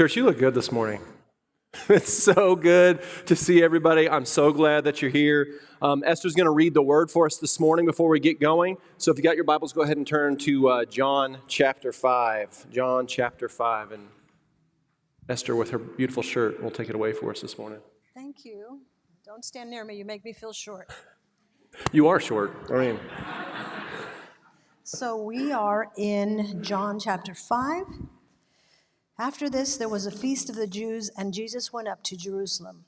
Church, you look good this morning. It's so good to see everybody. I'm so glad that you're here. Um, Esther's going to read the word for us this morning before we get going. So if you got your Bibles, go ahead and turn to uh, John chapter 5. John chapter 5. And Esther, with her beautiful shirt, will take it away for us this morning. Thank you. Don't stand near me. You make me feel short. You are short. I mean, So we are in John chapter 5. After this, there was a feast of the Jews, and Jesus went up to Jerusalem.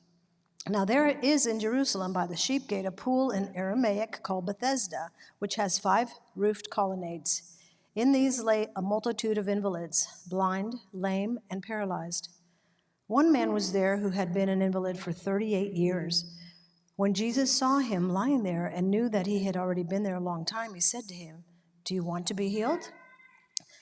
Now, there is in Jerusalem by the sheep gate a pool in Aramaic called Bethesda, which has five roofed colonnades. In these lay a multitude of invalids, blind, lame, and paralyzed. One man was there who had been an invalid for 38 years. When Jesus saw him lying there and knew that he had already been there a long time, he said to him, Do you want to be healed?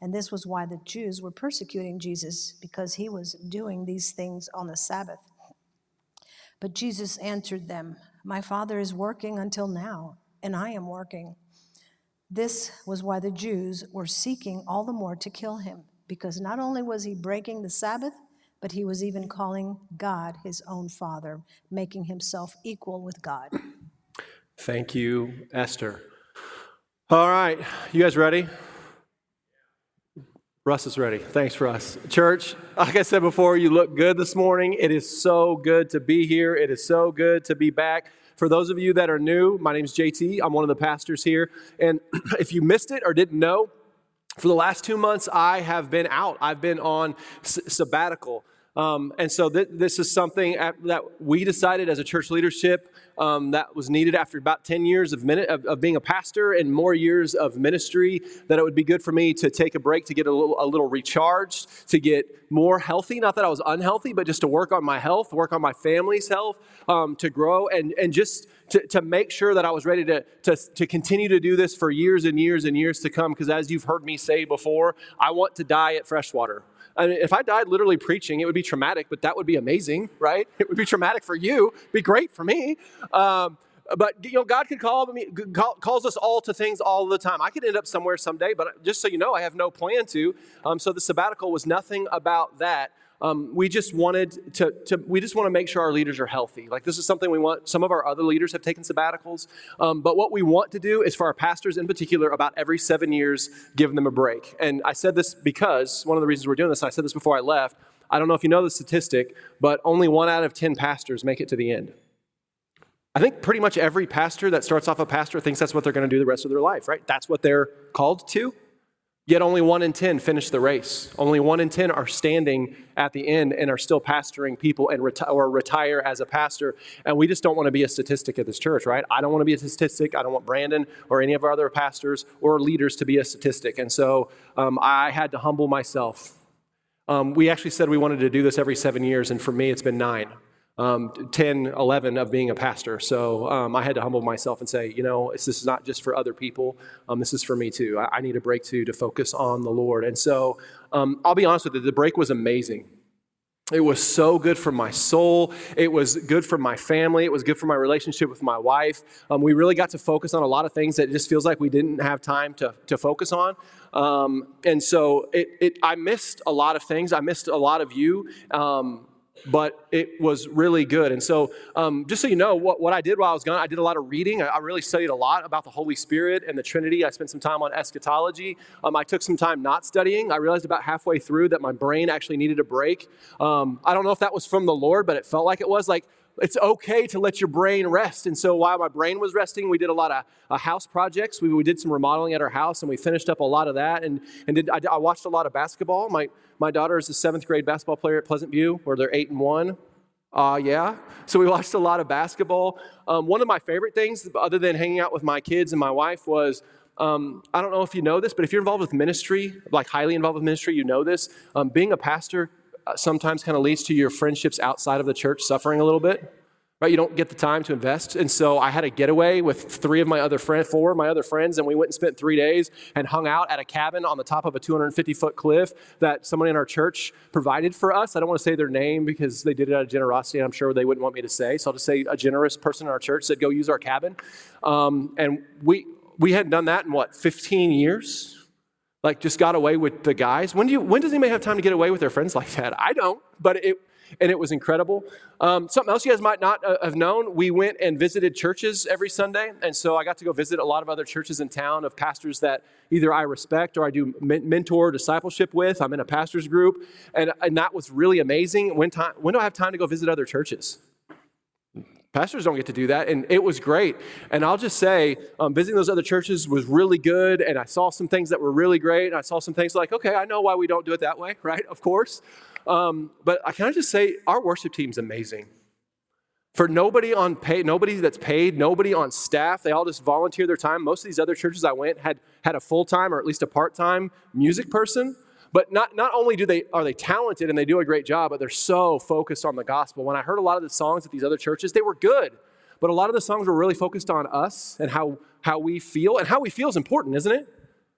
And this was why the Jews were persecuting Jesus, because he was doing these things on the Sabbath. But Jesus answered them, My Father is working until now, and I am working. This was why the Jews were seeking all the more to kill him, because not only was he breaking the Sabbath, but he was even calling God his own Father, making himself equal with God. thank you, Esther. All right, you guys ready? Russ is ready. Thanks, Russ. Church, like I said before, you look good this morning. It is so good to be here. It is so good to be back. For those of you that are new, my name is JT. I'm one of the pastors here. And if you missed it or didn't know, for the last two months, I have been out. I've been on s- sabbatical. Um, and so th- this is something at, that we decided as a church leadership um, that was needed after about 10 years of, of, of, being a pastor and more years of ministry, that it would be good for me to take a break to get a little, a little recharged, to get more healthy. Not that I was unhealthy, but just to work on my health, work on my family's health, um, to grow, and, and just to, to make sure that I was ready to, to, to continue to do this for years and years and years to come. Because as you've heard me say before, I want to die at freshwater. Mean, if I died literally preaching, it would be traumatic, but that would be amazing, right? It would be traumatic for you, be great for me. Um, but you know, God can call me, call, calls us all to things all the time. I could end up somewhere someday, but just so you know, I have no plan to. Um, so the sabbatical was nothing about that. Um, we just wanted to, to, we just want to make sure our leaders are healthy. Like this is something we want. Some of our other leaders have taken sabbaticals, um, but what we want to do is for our pastors in particular, about every seven years, give them a break. And I said this because one of the reasons we're doing this. I said this before I left. I don't know if you know the statistic, but only one out of ten pastors make it to the end. I think pretty much every pastor that starts off a pastor thinks that's what they're going to do the rest of their life, right? That's what they're called to. Yet only one in 10 finish the race. Only one in 10 are standing at the end and are still pastoring people and reti- or retire as a pastor. And we just don't want to be a statistic at this church, right? I don't want to be a statistic. I don't want Brandon or any of our other pastors or leaders to be a statistic. And so um, I had to humble myself. Um, we actually said we wanted to do this every seven years, and for me, it's been nine um, 10, 11 of being a pastor. So um, I had to humble myself and say, you know, this is not just for other people. Um, this is for me too. I, I, need a break too to focus on the Lord. And so um, I'll be honest with you, the break was amazing. It was so good for my soul. It was good for my family. It was good for my relationship with my wife. Um, we really got to focus on a lot of things that just feels like we didn't have time to, to focus on. Um, and so it, it, I missed a lot of things. I missed a lot of you. Um, but it was really good. And so, um, just so you know, what, what I did while I was gone, I did a lot of reading. I, I, really studied a lot about the Holy Spirit and the Trinity. I spent some time on eschatology. Um, I took some time not studying. I realized about halfway through that my brain actually needed a break. Um, I don't know if that was from the Lord, but it felt like it was. Like, it's okay to let your brain rest. And so while my brain was resting, we did a lot of uh, house projects. We, we did some remodeling at our house and we finished up a lot of that. And, and did, I, I watched a lot of basketball. My, my daughter is a seventh grade basketball player at Pleasant View, where they're eight and one. Uh, yeah. So we watched a lot of basketball. Um, one of my favorite things, other than hanging out with my kids and my wife, was um, I don't know if you know this, but if you're involved with ministry, like highly involved with ministry, you know this. Um, being a pastor sometimes kind of leads to your friendships outside of the church suffering a little bit. Right? You don't get the time to invest. And so I had a getaway with three of my other friends, four of my other friends, and we went and spent three days and hung out at a cabin on the top of a 250 foot cliff that someone in our church provided for us. I don't want to say their name because they did it out of generosity. I'm sure they wouldn't want me to say. So I'll just say a generous person in our church said, go use our cabin. Um, and we, we hadn't done that in what, 15 years? Like just got away with the guys. When do you when does anybody have time to get away with their friends like that? I don't, but it and it was incredible. Um, something else you guys might not uh, have known, we went and visited churches every Sunday. And so I got to go visit a lot of other churches in town of pastors that either I respect or I do mentor discipleship with. I'm in a pastor's group. And, and that was really amazing. When, time, when do I have time to go visit other churches? Pastors don't get to do that, and it was great. And I'll just say, um, visiting those other churches was really good, and I saw some things that were really great, and I saw some things like, okay, I know why we don't do it that way, right? Of course. Um, but I can I just say, our worship team's amazing. For nobody on pay, nobody that's paid, nobody on staff, they all just volunteer their time. Most of these other churches I went had had a full time or at least a part time music person. But not, not only do they, are they talented and they do a great job, but they're so focused on the gospel. When I heard a lot of the songs at these other churches, they were good. But a lot of the songs were really focused on us and how, how we feel. And how we feel is important, isn't it?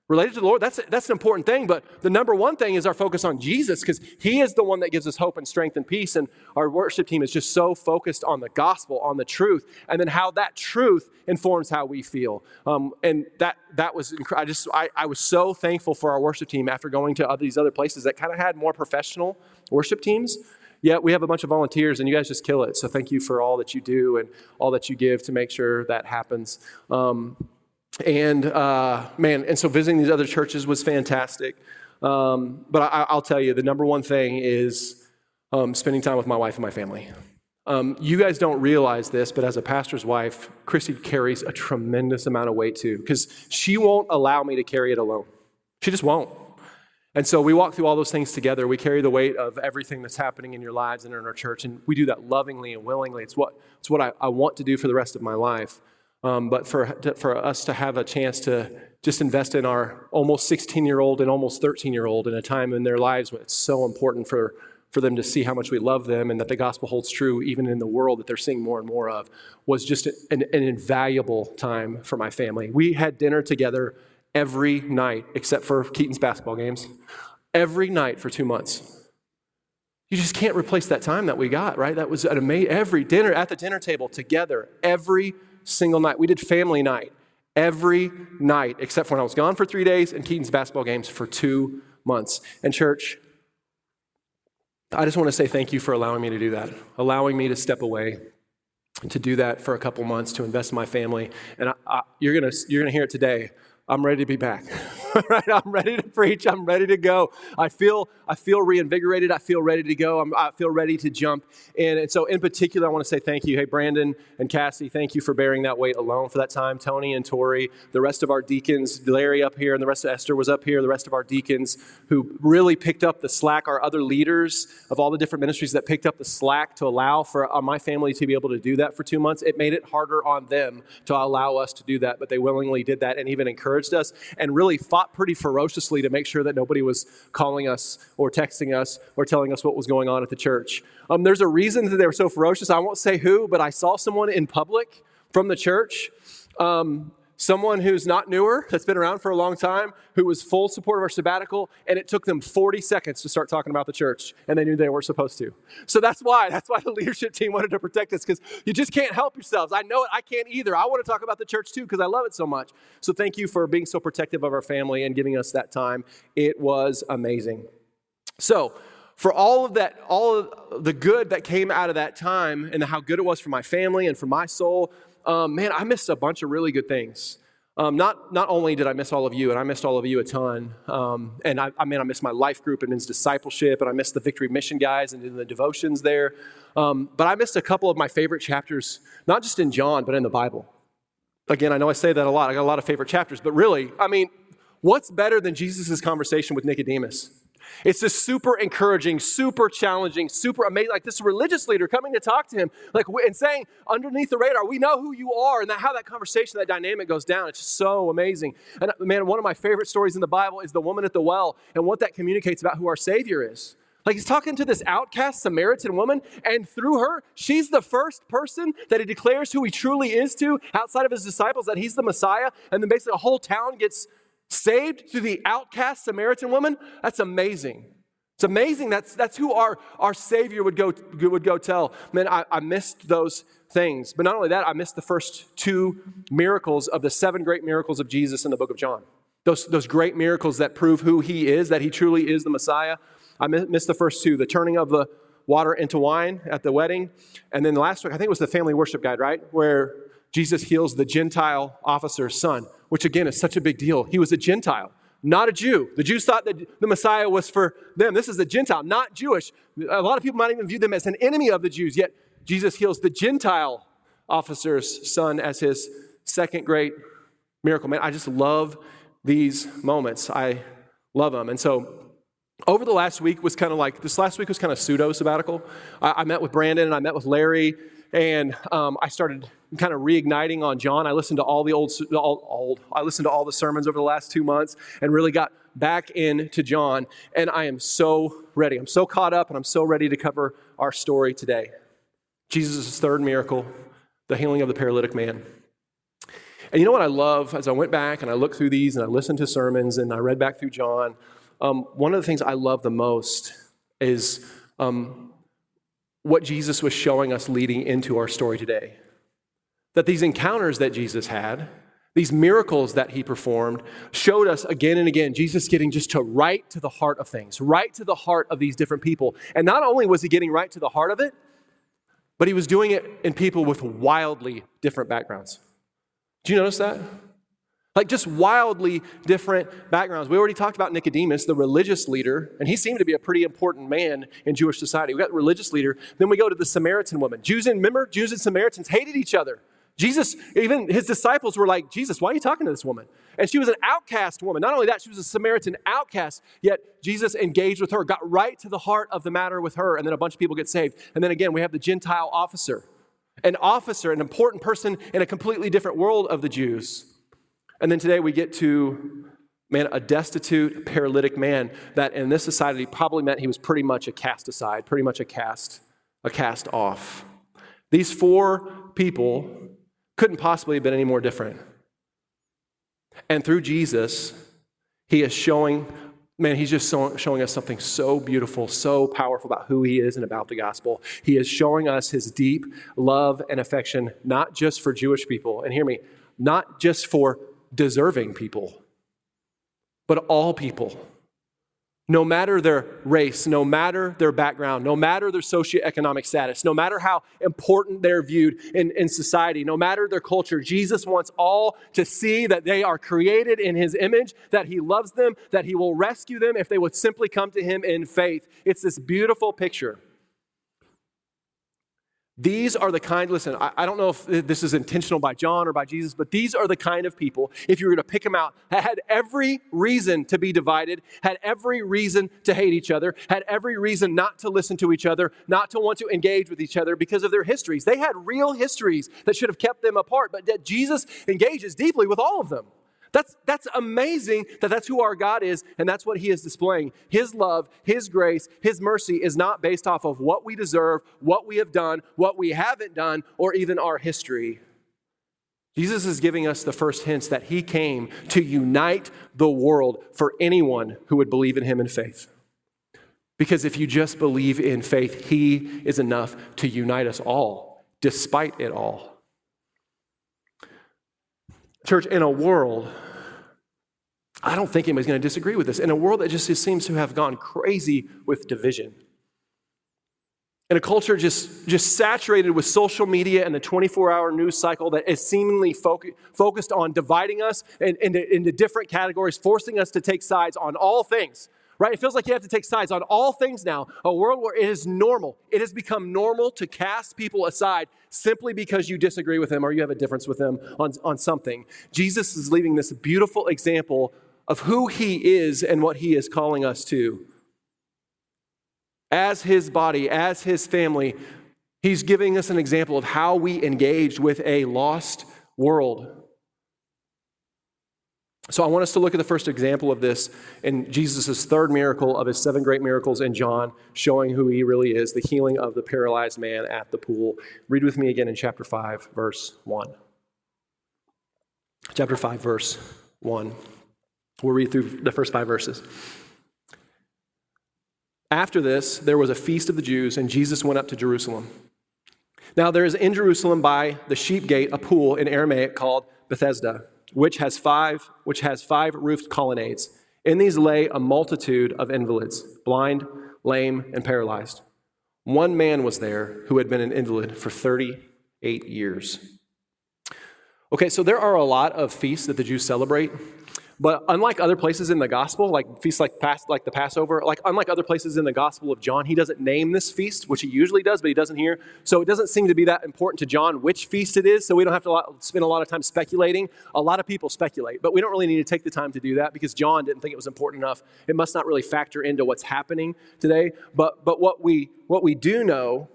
Related to the Lord, that's, that's an important thing. But the number one thing is our focus on Jesus because He is the one that gives us hope and strength and peace. And our worship team is just so focused on the gospel, on the truth, and then how that truth informs how we feel. Um, and that that was I just I, I was so thankful for our worship team after going to other, these other places that kind of had more professional worship teams. Yet we have a bunch of volunteers, and you guys just kill it. So thank you for all that you do and all that you give to make sure that happens. Um, and uh, man, and so visiting these other churches was fantastic. Um, but I, will tell you, the number one thing is um, spending time with my wife and my family. Um, you guys don't realize this, but as a pastor's wife, Christy carries a tremendous amount of weight too, because she won't allow me to carry it alone. She just won't. And so we walk through all those things together. We carry the weight of everything that's happening in your lives and in our church, and we do that lovingly and willingly. It's what, it's what I, I want to do for the rest of my life. Um, but for, for us to have a chance to just invest in our almost 16 year old and almost 13 year old in a time in their lives when it's so important for, for them to see how much we love them and that the gospel holds true even in the world that they're seeing more and more of was just an, an invaluable time for my family. We had dinner together every night except for Keaton's basketball games, every night for two months. You just can't replace that time that we got, right? That was an amazing, every dinner at the dinner table together, every single night. We did family night every night, except for when I was gone for three days and Keaton's basketball games for two months. And, church, I just want to say thank you for allowing me to do that, allowing me to step away to do that for a couple months to invest in my family. And I, I, you're going to you're going to hear it today. I'm ready to be back. right? I'm ready to preach. I'm ready to go. I feel, I feel reinvigorated. I feel ready to go. I'm, i feel ready to jump in. And so, in particular, I want to say thank you. Hey, Brandon and Cassie, thank you for bearing that weight alone for that time. Tony and Tori, the rest of our deacons, Larry up here, and the rest of Esther was up here, the rest of our deacons who really picked up the slack, our other leaders of all the different ministries that picked up the slack to allow for uh, my family to be able to do that for two months. It made it harder on them to allow us to do that, but they willingly did that and even encouraged encouraged us and really fought pretty ferociously to make sure that nobody was calling us or texting us or telling us what was going on at the church. Um, there's a reason that they were so ferocious. I won't say who, but I saw someone in public from the church um, someone who's not newer, that's been around for a long time, who was full support of our sabbatical, and it took them 40 seconds to start talking about the church, and they knew they weren't supposed to. So that's why, that's why the leadership team wanted to protect us, because you just can't help yourselves. I know it, I can't either. I want to talk about the church too, because I love it so much. So thank you for being so protective of our family and giving us that time. It was amazing. So, for all of that, all of the good that came out of that time and how good it was for my family and for my soul, um, man, I missed a bunch of really good things. Um, not, not only did I miss all of you, and I missed all of you a ton, um, and I, I mean, I missed my life group and men's discipleship, and I missed the Victory Mission guys and the devotions there, um, but I missed a couple of my favorite chapters, not just in John, but in the Bible. Again, I know I say that a lot. I got a lot of favorite chapters, but really, I mean, what's better than Jesus' conversation with Nicodemus? It's just super encouraging, super challenging, super amazing. Like this religious leader coming to talk to him, like and saying underneath the radar, we know who you are, and that, how that conversation, that dynamic goes down. It's just so amazing. And uh, man, one of my favorite stories in the Bible is the woman at the well and what that communicates about who our Savior is. Like he's talking to this outcast Samaritan woman, and through her, she's the first person that he declares who he truly is to outside of his disciples, that he's the Messiah. And then basically a whole town gets saved through the outcast Samaritan woman, that's amazing. It's amazing. That's, that's who our, our Savior would go, would go tell. Man, I, I missed those things. But not only that, I missed the first two miracles of the seven great miracles of Jesus in the book of John. Those, those great miracles that prove who he is, that he truly is the Messiah. I missed the first two the turning of the water into wine at the wedding. And then the last week, I think it was the family worship guide, right? Where Jesus heals the Gentile officer's son which again is such a big deal. He was a Gentile, not a Jew. The Jews thought that the Messiah was for them. This is a Gentile, not Jewish. A lot of people might even view them as an enemy of the Jews, yet Jesus heals the Gentile officer's son as his second great miracle. Man, I just love these moments. I love them. And so over the last week was kind of like this last week was kind of pseudo sabbatical. I, I, met with Brandon and I met with Larry, and um, I started kind of reigniting on John. I listened to all the old, all, old, I listened to all the sermons over the last two months and really got back into John. And I am so ready. I'm so caught up and I'm so ready to cover our story today. Jesus' third miracle, the healing of the paralytic man. And you know what I love as I went back and I looked through these and I listened to sermons and I read back through John? Um, one of the things I love the most is um, what Jesus was showing us leading into our story today that these encounters that Jesus had, these miracles that he performed, showed us again and again Jesus getting just to right to the heart of things, right to the heart of these different people. And not only was he getting right to the heart of it, but he was doing it in people with wildly different backgrounds. Do you notice that? Like just wildly different backgrounds. We already talked about Nicodemus, the religious leader, and he seemed to be a pretty important man in Jewish society. We got the religious leader. Then we go to the Samaritan woman. Jews and remember, Jews and Samaritans hated each other. Jesus, even his disciples were like, Jesus, why are you talking to this woman? And she was an outcast woman. Not only that, she was a Samaritan outcast, yet Jesus engaged with her, got right to the heart of the matter with her, and then a bunch of people get saved. And then again, we have the Gentile officer, an officer, an important person in a completely different world of the Jews. And then today we get to, man, a destitute, paralytic man that in this society probably meant he was pretty much a cast aside, pretty much a cast, a cast off. These four people couldn't possibly have been any more different. And through Jesus, he is showing, man, he's just showing us something so beautiful, so powerful about who he is and about the gospel. He is showing us his deep love and affection, not just for Jewish people, and hear me, not just for deserving people, but all people no matter their race, no matter their background, no matter their socioeconomic status, no matter how important they're viewed in, in society, no matter their culture, Jesus wants all to see that they are created in his image, that he loves them, that he will rescue them if they would simply come to him in faith. It's this beautiful picture. These are the kind, listen, I, I, don't know if this is intentional by John or by Jesus, but these are the kind of people, if you were to pick them out, had every reason to be divided, had every reason to hate each other, had every reason not to listen to each other, not to want to engage with each other because of their histories. They had real histories that should have kept them apart, but that Jesus engages deeply with all of them. That's, that's amazing that that's who our God is, and that's what He is displaying. His love, His grace, His mercy is not based off of what we deserve, what we have done, what we haven't done, or even our history. Jesus is giving us the first hints that He came to unite the world for anyone who would believe in Him in faith. Because if you just believe in faith, He is enough to unite us all, despite it all. Church, in a world I don't think anybody's going to disagree with this. In a world that just seems to have gone crazy with division, in a culture just, just saturated with social media and the 24 hour news cycle that is seemingly foc- focused on dividing us in, into, into different categories, forcing us to take sides on all things, right? It feels like you have to take sides on all things now. A world where it is normal, it has become normal to cast people aside simply because you disagree with them or you have a difference with them on, on something. Jesus is leaving this beautiful example of who he is and what he is calling us to as his body, as his family, he's giving us an example of how we engage with a lost world. So I want us to look at the first example of this in Jesus' third miracle of his seven great miracles in John, showing who he really is, the healing of the paralyzed man at the pool. Read with me again in chapter 5, verse 1. Chapter 5, verse 1. We'll read through the first five verses. After this, there was a feast of the Jews, and Jesus went up to Jerusalem. Now, there is in Jerusalem by the sheep gate a pool in Aramaic called Bethesda, which has five, which has five roofed colonnades. In these lay a multitude of invalids, blind, lame, and paralyzed. One man was there who had been an invalid for 38 years. Okay, so there are a lot of feasts that the Jews celebrate. But unlike other places in the gospel, like feasts like, like the Passover, like unlike other places in the gospel of John, he doesn't name this feast, which he usually does, but he doesn't here. So it doesn't seem to be that important to John which feast it is, so we don't have to spend a lot of time speculating. A lot of people speculate, but we don't really need to take the time to do that because John didn't think it was important enough. It must not really factor into what's happening today. But, but what, we, what we do know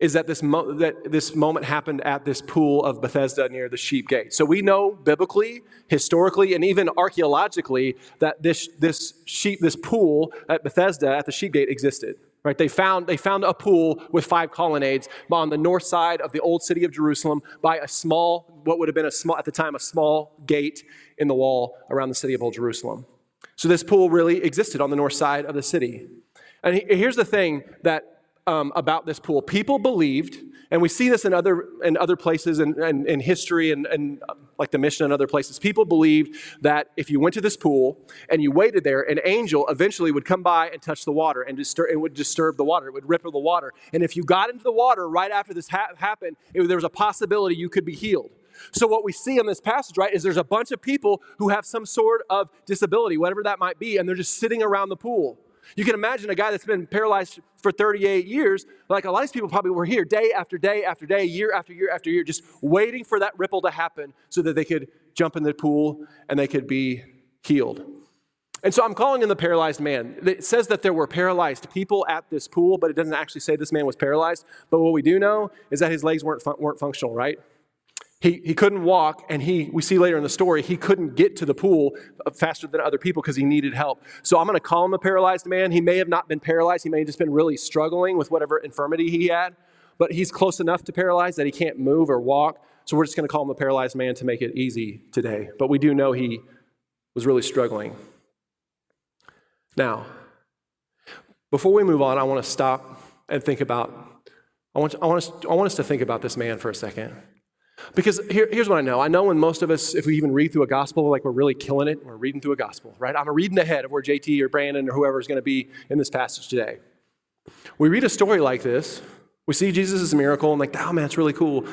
is that this, mo- that this moment happened at this pool of Bethesda near the sheep gate. So we know biblically, historically, and even archaeologically that this, this sheep, this pool at Bethesda at the sheep gate existed. Right? They found, they found a pool with five colonnades on the north side of the old city of Jerusalem by a small, what would have been a small, at the time, a small gate in the wall around the city of Old Jerusalem. So this pool really existed on the north side of the city. And here's the thing that um, about this pool. People believed, and we see this in other, in other places in, in, in history and, and uh, like the Mishnah and other places. People believed that if you went to this pool and you waited there, an angel eventually would come by and touch the water and disturb, it would disturb the water. It would ripple the water. And if you got into the water right after this ha- happened, it, there was a possibility you could be healed. So, what we see in this passage, right, is there's a bunch of people who have some sort of disability, whatever that might be, and they're just sitting around the pool. You can imagine a guy that's been paralyzed for 38 years, like a lot of these people probably were here day after day after day, year after year after year, just waiting for that ripple to happen so that they could jump in the pool and they could be healed. And so I'm calling in the paralyzed man. It says that there were paralyzed people at this pool, but it doesn't actually say this man was paralyzed. But what we do know is that his legs weren't, weren't functional, right? He, he couldn't walk, and he, we see later in the story, he couldn't get to the pool faster than other people because he needed help. So I'm going to call him a paralyzed man. He may have not been paralyzed, he may have just been really struggling with whatever infirmity he had, but he's close enough to paralyzed that he can't move or walk. So we're just going to call him a paralyzed man to make it easy today. But we do know he was really struggling. Now, before we move on, I want to stop and think about, I want, I want, us, I want us to think about this man for a second. Because here, here's what I know. I know when most of us, if we even read through a gospel, like we're really killing it, we're reading through a gospel, right? I'm reading ahead of where JT or Brandon or whoever is going to be in this passage today. We read a story like this, we see Jesus' miracle, and like, oh man, it's really cool.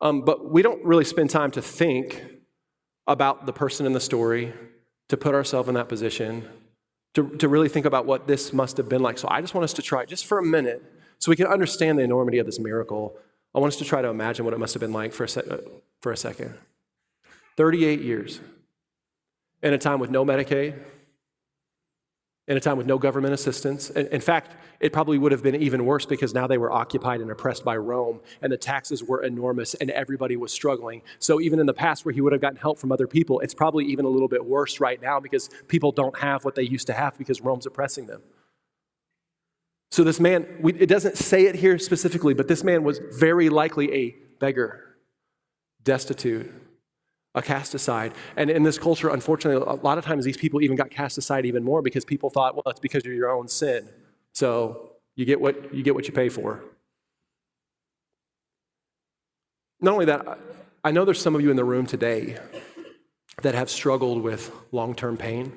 Um, but we don't really spend time to think about the person in the story, to put ourselves in that position, to, to really think about what this must have been like. So I just want us to try just for a minute so we can understand the enormity of this miracle I want us to try to imagine what it must have been like for a, uh, for a second. 38 years in a time with no Medicaid, in a time with no government assistance. In fact, it probably would have been even worse because now they were occupied and oppressed by Rome, and the taxes were enormous, and everybody was struggling. So, even in the past where he would have gotten help from other people, it's probably even a little bit worse right now because people don't have what they used to have because Rome's oppressing them. So, this man, we, it doesn't say it here specifically, but this man was very likely a beggar, destitute, a cast aside. And in this culture, unfortunately, a lot of times these people even got cast aside even more because people thought, well, it's because of your own sin. So, you get what you, get what you pay for. Not only that, I know there's some of you in the room today that have struggled with long term pain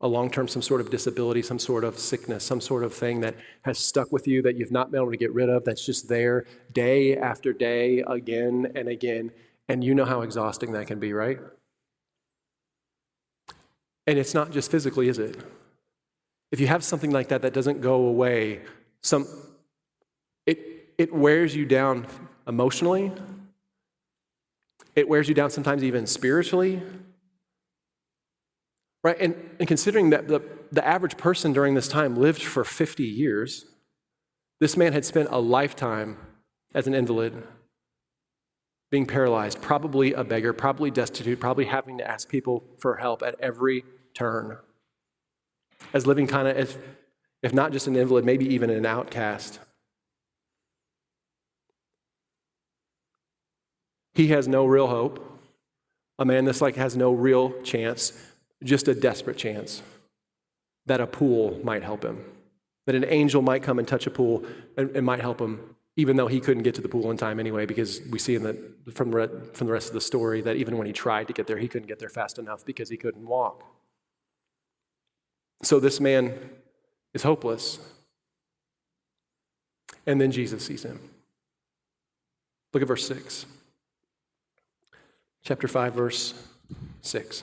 a long term, some sort of disability, some sort of sickness, some sort of thing that has stuck with you that you've not been able to get rid of, that's just there day after day, again and again. And you know how exhausting that can be, right? And it's not just physically, is it? If you have something like that that doesn't go away, some, it, it wears you down emotionally. It wears you down sometimes even spiritually. Right? And, and considering that the, the average person during this time lived for 50 years, this man had spent a lifetime as an invalid, being paralyzed, probably a beggar, probably destitute, probably having to ask people for help at every turn. As living kind of, if, if not just an invalid, maybe even an outcast. He has no real hope. A man that's like has no real chance just a desperate chance that a pool might help him, that an angel might come and touch a pool and, and might help him, even though he couldn't get to the pool in time anyway, because we see in the, from, the, from the rest of the story that even when he tried to get there, he couldn't get there fast enough because he couldn't walk. So this man is hopeless. And then Jesus sees him. Look at verse 6. Chapter 5, verse 6.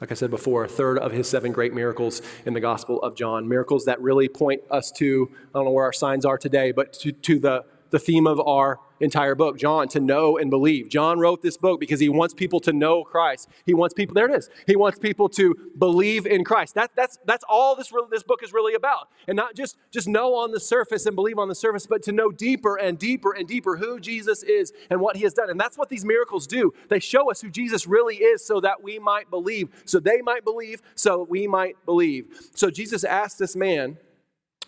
like I said before, a third of his seven great miracles in the Gospel of John. Miracles that really point us to, I don't know where our signs are today, but to, to the, the theme of our entire book, John, to know and believe. John wrote this book because he wants people to know Christ. He wants people, there it is. He wants people to believe in Christ. That, that's, that's all this, this book is really about. And not just, just know on the surface and believe on the surface, but to know deeper and deeper and deeper who Jesus is and what he has done. And that's what these miracles do. They show us who Jesus really is so that we might believe, so they might believe, so we might believe. So Jesus asked this man,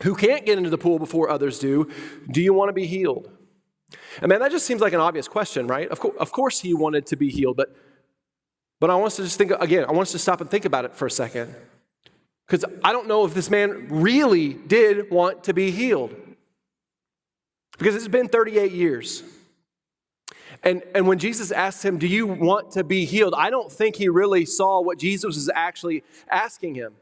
who can't get into the pool before others do, Do you want to be healed? And man, that just seems like an obvious question, right? Of, co- of course he wanted to be healed, but, but I want us to just think, again, I want us to stop and think about it for a second. Because I don't know if this man really did want to be healed. Because it's been 38 years. And, and when Jesus asked him, Do you want to be healed? I don't think he really saw what Jesus was actually asking him.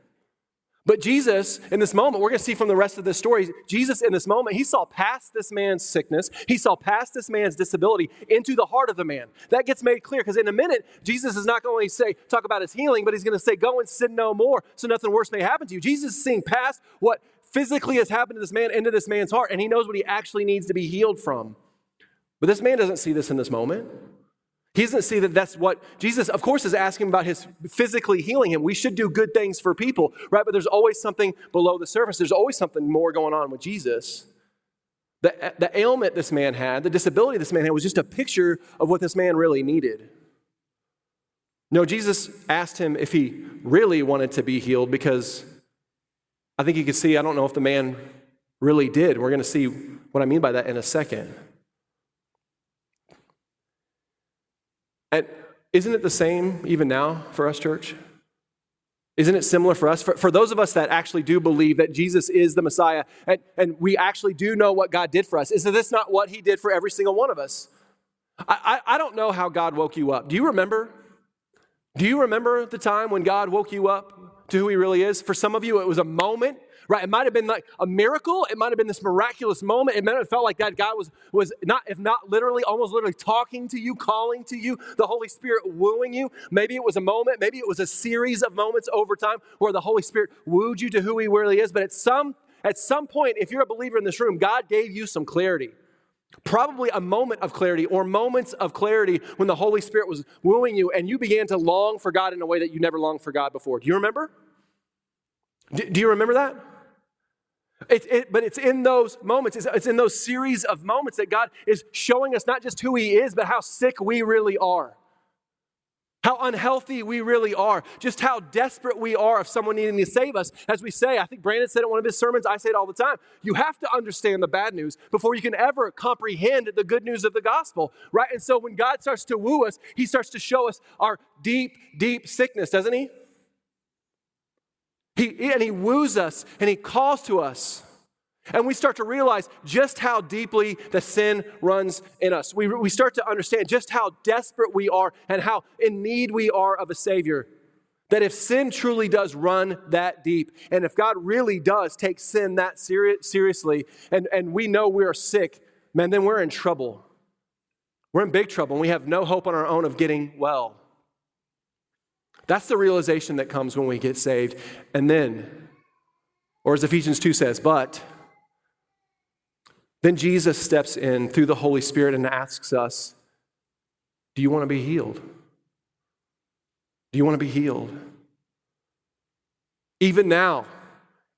But Jesus, in this moment, we're going to see from the rest of this story, Jesus, in this moment, he saw past this man's sickness, he saw past this man's disability into the heart of the man. That gets made clear because in a minute, Jesus is not going to say, talk about his healing, but he's going to say, go and sin no more so nothing worse may happen to you. Jesus is seeing past what physically has happened to this man into this man's heart, and he knows what he actually needs to be healed from. But this man doesn't see this in this moment. He doesn't see that that's what Jesus, of course, is asking about his physically healing him. We should do good things for people, right? But there's always something below the surface. There's always something more going on with Jesus. The, the ailment this man had, the disability this man had, was just a picture of what this man really needed. No, Jesus asked him if he really wanted to be healed because I think you could see, I don't know if the man really did. We're going to see what I mean by that in a second. And isn't it the same even now for us, church? Isn't it similar for us? For, for those of us that actually do believe that Jesus is the Messiah and, and we actually do know what God did for us, is this not what He did for every single one of us? I, I, I don't know how God woke you up. Do you remember? Do you remember the time when God woke you up to who He really is? For some of you, it was a moment right? It might have been like a miracle. It might have been this miraculous moment. It might have felt like that God was, was not, if not literally, almost literally talking to you, calling to you, the Holy Spirit wooing you. Maybe it was a moment, maybe it was a series of moments over time where the Holy Spirit wooed you to who He really is. But at some, at some point, if you're a believer in this room, God gave you some clarity. Probably a moment of clarity or moments of clarity when the Holy Spirit was wooing you and you began to long for God in a way that you never longed for God before. Do you remember? Do you remember that? It, it, but it's in those moments, it's, it's in those series of moments that God is showing us not just who He is, but how sick we really are. how unhealthy we really are, just how desperate we are of someone needing to save us. As we say, I think Brandon said it in one of his sermons, I say it all the time. You have to understand the bad news before you can ever comprehend the good news of the gospel, right? And so when God starts to woo us, he starts to show us our deep, deep sickness, doesn't he? He, and he woos us and he calls to us. And we start to realize just how deeply the sin runs in us. We, we start to understand just how desperate we are and how in need we are of a Savior. That if sin truly does run that deep, and if God really does take sin that seri- seriously, and, and we know we are sick, man, then we're in trouble. We're in big trouble, and we have no hope on our own of getting well. That's the realization that comes when we get saved. And then, or as Ephesians 2 says, but then Jesus steps in through the Holy Spirit and asks us, Do you want to be healed? Do you want to be healed? Even now,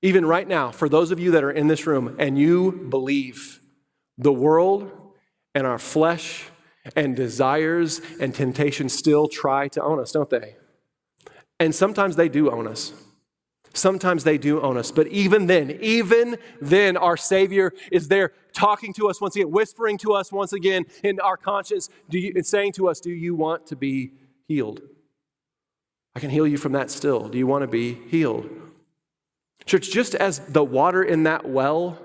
even right now, for those of you that are in this room and you believe the world and our flesh and desires and temptations still try to own us, don't they? And sometimes they do own us. Sometimes they do own us. But even then, even then, our Savior is there talking to us once again, whispering to us once again in our conscience, do you, and saying to us, Do you want to be healed? I can heal you from that still. Do you want to be healed? Church, just as the water in that well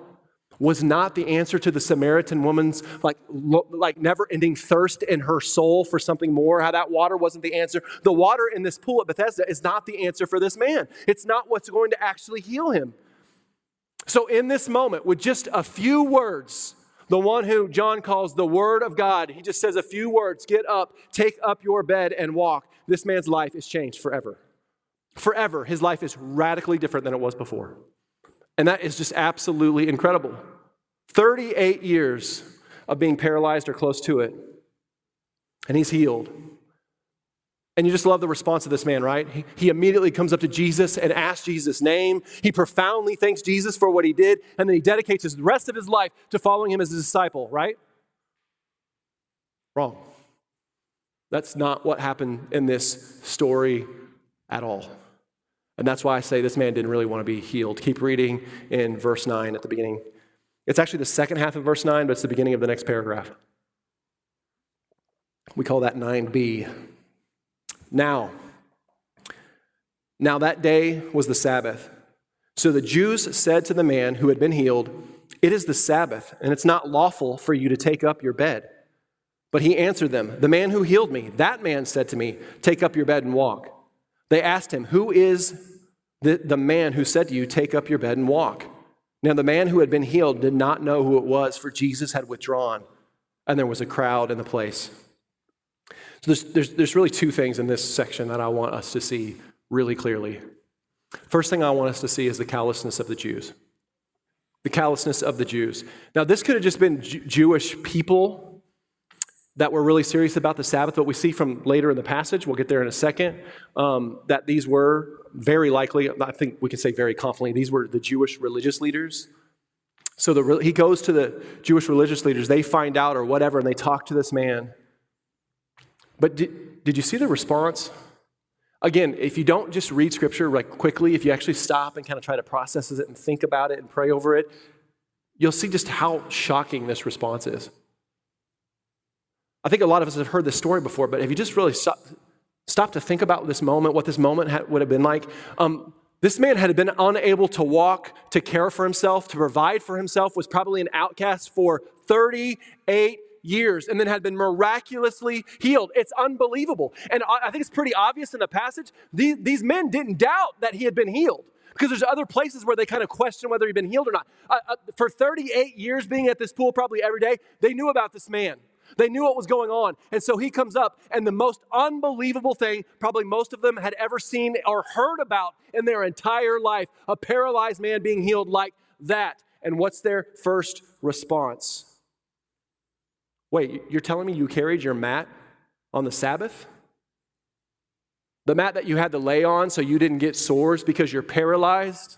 was not the answer to the Samaritan woman's like, like never ending thirst in her soul for something more. How that water wasn't the answer. The water in this pool at Bethesda is not the answer for this man. It's not what's going to actually heal him. So, in this moment, with just a few words, the one who John calls the Word of God, he just says a few words get up, take up your bed, and walk. This man's life is changed forever. Forever. His life is radically different than it was before. And that is just absolutely incredible. 38 years of being paralyzed or close to it, and he's healed. And you just love the response of this man, right? He, he, immediately comes up to Jesus and asks Jesus' name. He profoundly thanks Jesus for what he did, and then he dedicates his, the rest of his life to following him as a disciple, right? Wrong. That's not what happened in this story at all. And that's why I say this man didn't really want to be healed. Keep reading in verse 9 at the beginning. It's actually the second half of verse 9, but it's the beginning of the next paragraph. We call that 9b. Now, now that day was the Sabbath. So the Jews said to the man who had been healed, It is the Sabbath, and it's not lawful for you to take up your bed. But he answered them, The man who healed me, that man said to me, Take up your bed and walk. They asked him, Who is the, the man who said to you, Take up your bed and walk? Now, the man who had been healed did not know who it was, for Jesus had withdrawn, and there was a crowd in the place. So, there's, there's, there's really two things in this section that I want us to see really clearly. First thing I want us to see is the callousness of the Jews. The callousness of the Jews. Now, this could have just been Jewish people that were really serious about the Sabbath, but we see from later in the passage, we'll get there in a second, um, that these were very likely, I think we can say very confidently, these were the Jewish religious leaders. So the, he goes to the Jewish religious leaders, they find out or whatever, and they talk to this man. But did, did you see the response? Again, if you don't just read scripture like quickly, if you actually stop and kind of try to process it and think about it and pray over it, you'll see just how shocking this response is. I think a lot of us have heard this story before, but if you just really stop, stop to think about this moment, what this moment had, would have been like, um, this man had been unable to walk, to care for himself, to provide for himself, was probably an outcast for 38 years, and then had been miraculously healed. It's unbelievable. And I think it's pretty obvious in the passage. These, these men didn't doubt that he had been healed because there's other places where they kind of question whether he'd been healed or not. Uh, uh, for 38 years being at this pool, probably every day, they knew about this man. They knew what was going on. And so he comes up, and the most unbelievable thing, probably most of them had ever seen or heard about in their entire life a paralyzed man being healed like that. And what's their first response? Wait, you're telling me you carried your mat on the Sabbath? The mat that you had to lay on so you didn't get sores because you're paralyzed?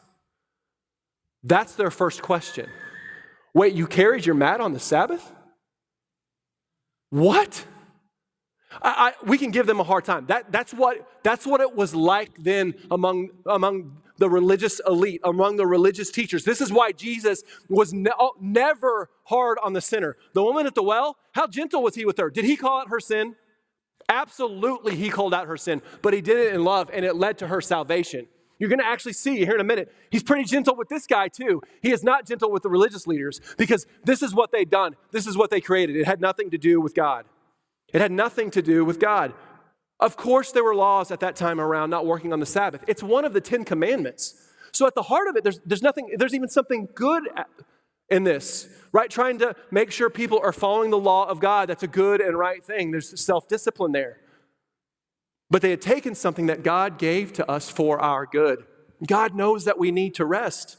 That's their first question. Wait, you carried your mat on the Sabbath? What? I, I, we can give them a hard time. That, that's, what, that's what it was like then among, among the religious elite, among the religious teachers. This is why Jesus was ne- oh, never hard on the sinner. The woman at the well, how gentle was he with her? Did he call out her sin? Absolutely, he called out her sin, but he did it in love and it led to her salvation. You're going to actually see here in a minute. He's pretty gentle with this guy, too. He is not gentle with the religious leaders because this is what they've done. This is what they created. It had nothing to do with God. It had nothing to do with God. Of course, there were laws at that time around not working on the Sabbath. It's one of the Ten Commandments. So at the heart of it, there's, there's nothing, there's even something good in this, right? Trying to make sure people are following the law of God. That's a good and right thing. There's self discipline there. But they had taken something that God gave to us for our good. God knows that we need to rest.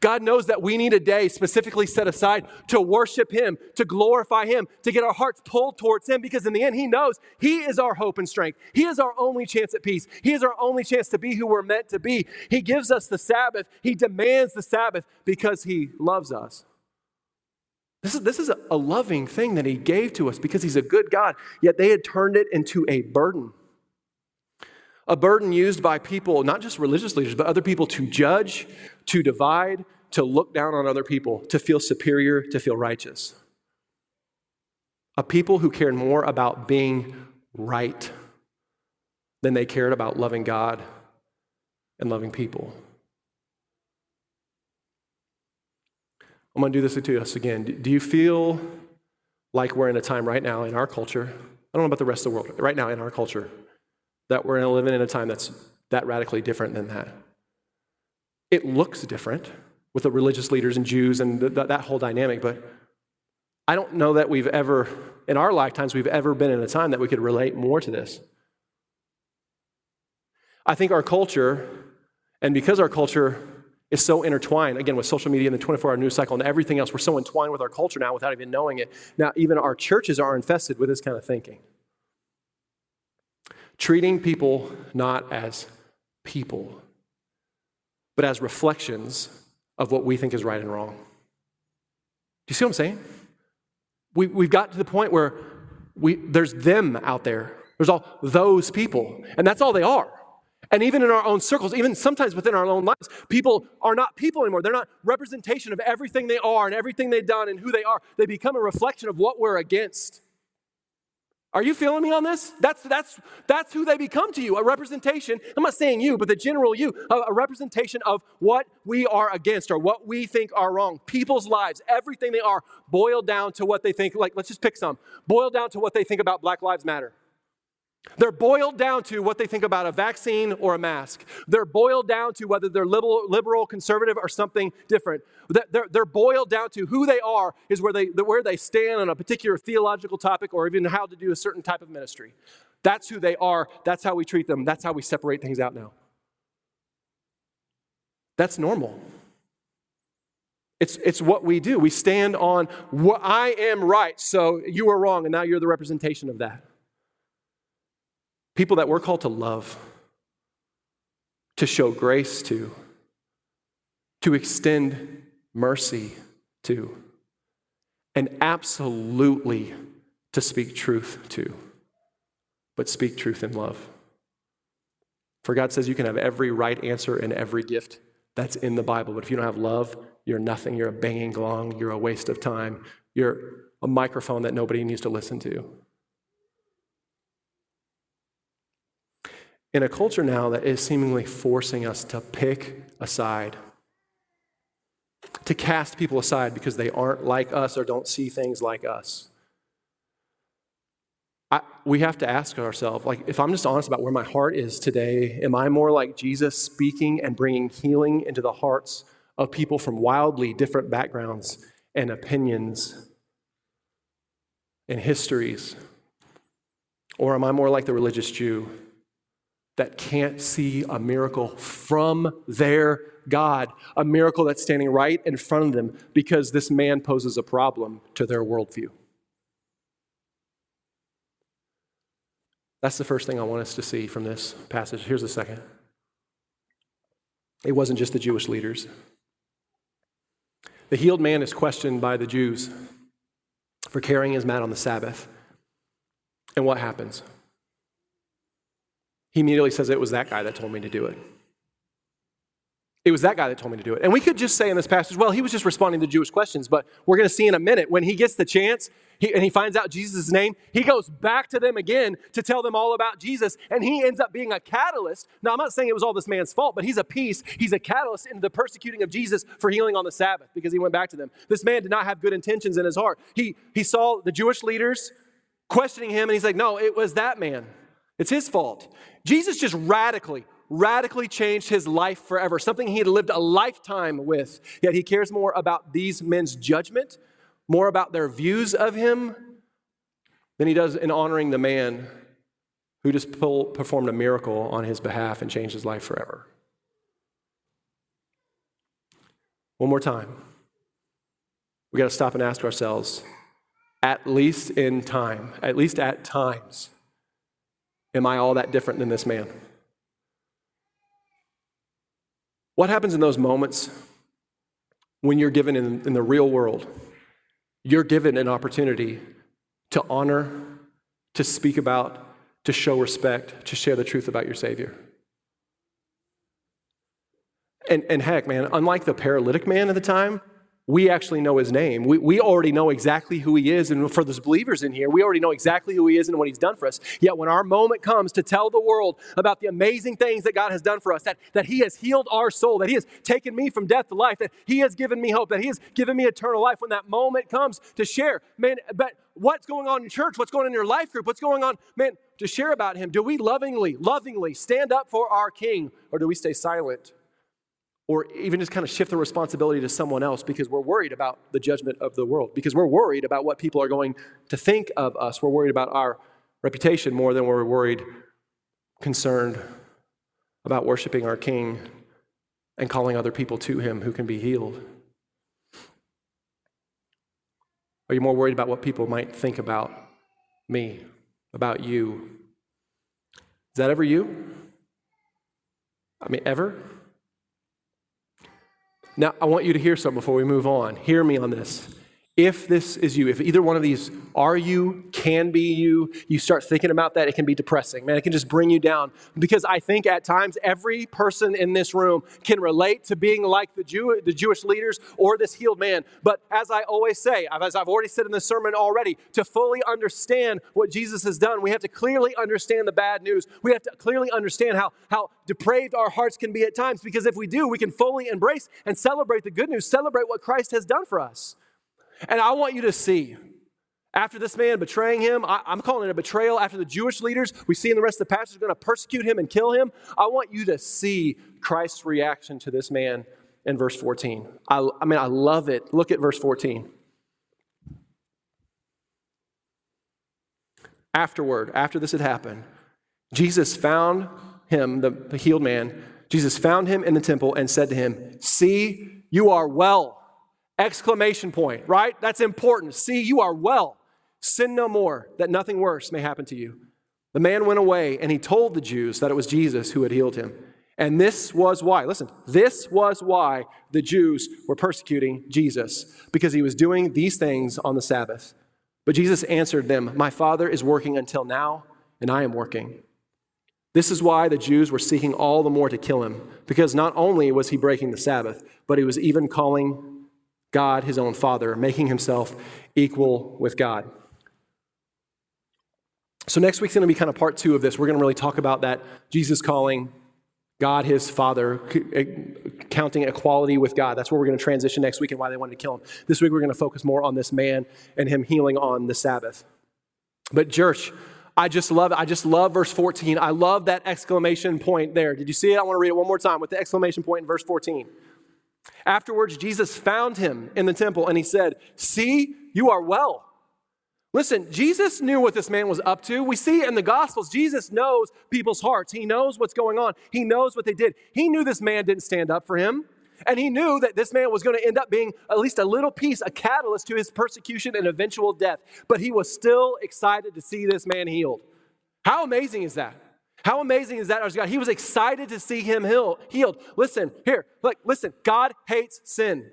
God knows that we need a day specifically set aside to worship Him, to glorify Him, to get our hearts pulled towards Him, because in the end, He knows He is our hope and strength. He is our only chance at peace. He is our only chance to be who we're meant to be. He gives us the Sabbath, He demands the Sabbath because He loves us. This is, this is a loving thing that He gave to us because He's a good God, yet they had turned it into a burden. A burden used by people, not just religious leaders, but other people to judge, to divide, to look down on other people, to feel superior, to feel righteous. A people who cared more about being right than they cared about loving God and loving people. I'm going to do this to us again. Do you feel like we're in a time right now in our culture? I don't know about the rest of the world, right now in our culture, that we're living in a time that's that radically different than that. It looks different with the religious leaders and Jews and the, the, that whole dynamic, but I don't know that we've ever, in our lifetimes, we've ever been in a time that we could relate more to this. I think our culture, and because our culture is so intertwined, again, with social media and the 24 hour news cycle and everything else, we're so entwined with our culture now without even knowing it. Now, even our churches are infested with this kind of thinking. Treating people not as people, but as reflections of what we think is right and wrong. Do you see what I'm saying? We, we've got to the point where we, there's them out there. There's all those people, and that's all they are. And even in our own circles, even sometimes within our own lives, people are not people anymore. They're not representation of everything they are and everything they've done and who they are. They become a reflection of what we're against. Are you feeling me on this? That's, that's, that's who they become to you a representation. I'm not saying you, but the general you, a, a, representation of what we are against or what we think are wrong. People's lives, everything they are, boiled down to what they think. Like, let's just pick some. Boiled down to what they think about Black Lives Matter. They're boiled down to what they think about a vaccine or a mask. They're boiled down to whether they're liberal, liberal conservative, or something different. They're, they're boiled down to who they are is where they, where they stand on a particular theological topic or even how to do a certain type of ministry. That's who they are. That's how we treat them. That's how we separate things out now. That's normal. It's, it's what we do. We stand on what I am right, so you are wrong, and now you're the representation of that. People that we're called to love, to show grace to, to extend mercy to, and absolutely to speak truth to, but speak truth in love. For God says you can have every right answer and every gift that's in the Bible, but if you don't have love, you're nothing. You're a banging gong. You're a waste of time. You're a microphone that nobody needs to listen to. In a culture now that is seemingly forcing us to pick a side, to cast people aside because they aren't like us or don't see things like us. I, we have to ask ourselves, like, if I'm just honest about where my heart is today, am I more like Jesus speaking and bringing healing into the hearts of people from wildly different backgrounds and opinions and histories? Or am I more like the religious Jew that can't see a miracle from their God, a miracle that's standing right in front of them because this man poses a problem to their worldview. That's the first thing I want us to see from this passage. Here's the second it wasn't just the Jewish leaders. The healed man is questioned by the Jews for carrying his mat on the Sabbath. And what happens? He immediately says, It was that guy that told me to do it. It was that guy that told me to do it. And we could just say in this passage, well, he was just responding to Jewish questions, but we're going to see in a minute when he gets the chance he, and he finds out Jesus' name, he goes back to them again to tell them all about Jesus, and he ends up being a catalyst. Now, I'm not saying it was all this man's fault, but he's a piece, he's a catalyst in the persecuting of Jesus for healing on the Sabbath because he went back to them. This man did not have good intentions in his heart. He, he saw the Jewish leaders questioning him, and he's like, no, it was that man. It's his fault. Jesus just radically, radically changed his life forever, something he had lived a lifetime with. Yet he cares more about these men's judgment, more about their views of him, than he does in honoring the man who just performed a miracle on his behalf and changed his life forever. One more time. We got to stop and ask ourselves, at least in time, at least at times, am I all that different than this man? What happens in those moments when you're given in, in the real world? You're given an opportunity to honor, to speak about, to show respect, to share the truth about your Savior. And, and heck, man, unlike the paralytic man at the time, we actually know his name. We, we already know exactly who he is. And for those believers in here, we already know exactly who he is and what he's done for us. Yet when our moment comes to tell the world about the amazing things that God has done for us, that, that he has healed our soul, that he has taken me from death to life, that he has given me hope, that he has given me eternal life, when that moment comes to share, man, but what's going on in church? What's going on in your life group? What's going on, man, to share about him? Do we lovingly, lovingly stand up for our king or do we stay silent? Or even just kind of shift the responsibility to someone else because we're worried about the judgment of the world, because we're worried about what people are going to think of us. We're worried about our reputation more than we're worried, concerned about worshiping our King and calling other people to Him who can be healed. Are you more worried about what people might think about me, about you? Is that ever you? I mean, ever? Now, I want you to hear something before we move on. Hear me on this. If this is you, if either one of these are you, can be you, you start thinking about that, it can be depressing. Man, it can just bring you down. Because I think at times every person in this room can relate to being like the, Jew, the Jewish leaders or this healed man. But as I always say, as I've already said in the sermon already, to fully understand what Jesus has done, we have to clearly understand the bad news. We have to clearly understand how, how depraved our hearts can be at times. Because if we do, we can fully embrace and celebrate the good news, celebrate what Christ has done for us. And I want you to see, after this man betraying him, I, am calling it a betrayal. After the Jewish leaders, we see in the rest of the passage, going to persecute him and kill him. I want you to see Christ's reaction to this man in verse 14. I, I mean, I love it. Look at verse 14. Afterward, after this had happened, Jesus found him, the healed man. Jesus found him in the temple and said to him, See, you are well. Exclamation point, right? That's important. See, you are well. Sin no more, that nothing worse may happen to you. The man went away and he told the Jews that it was Jesus who had healed him. And this was why, listen, this was why the Jews were persecuting Jesus, because he was doing these things on the Sabbath. But Jesus answered them, My Father is working until now, and I am working. This is why the Jews were seeking all the more to kill him, because not only was he breaking the Sabbath, but he was even calling God, his own Father, making himself equal with God. So, next week's going to be kind of part two of this. We're going to really talk about that Jesus calling God his Father, eh, counting equality with God. That's where we're going to transition next week and why they wanted to kill him. This week, we're going to focus more on this man and him healing on the Sabbath. But, church, I just love it. I just love verse 14. I love that exclamation point there. Did you see it? I want to read it one more time with the exclamation point in verse 14. Afterwards, Jesus found him in the temple and he said, See, you are well. Listen, Jesus knew what this man was up to. We see in the Gospels, Jesus knows people's hearts. He knows what's going on. He knows what they did. He knew this man didn't stand up for him. And he knew that this man was going to end up being at least a little piece, a catalyst to his persecution and eventual death. But he was still excited to see this man healed. How amazing is that? How amazing is that? God? He was excited to see him healed. Listen, here, look, listen, God hates sin.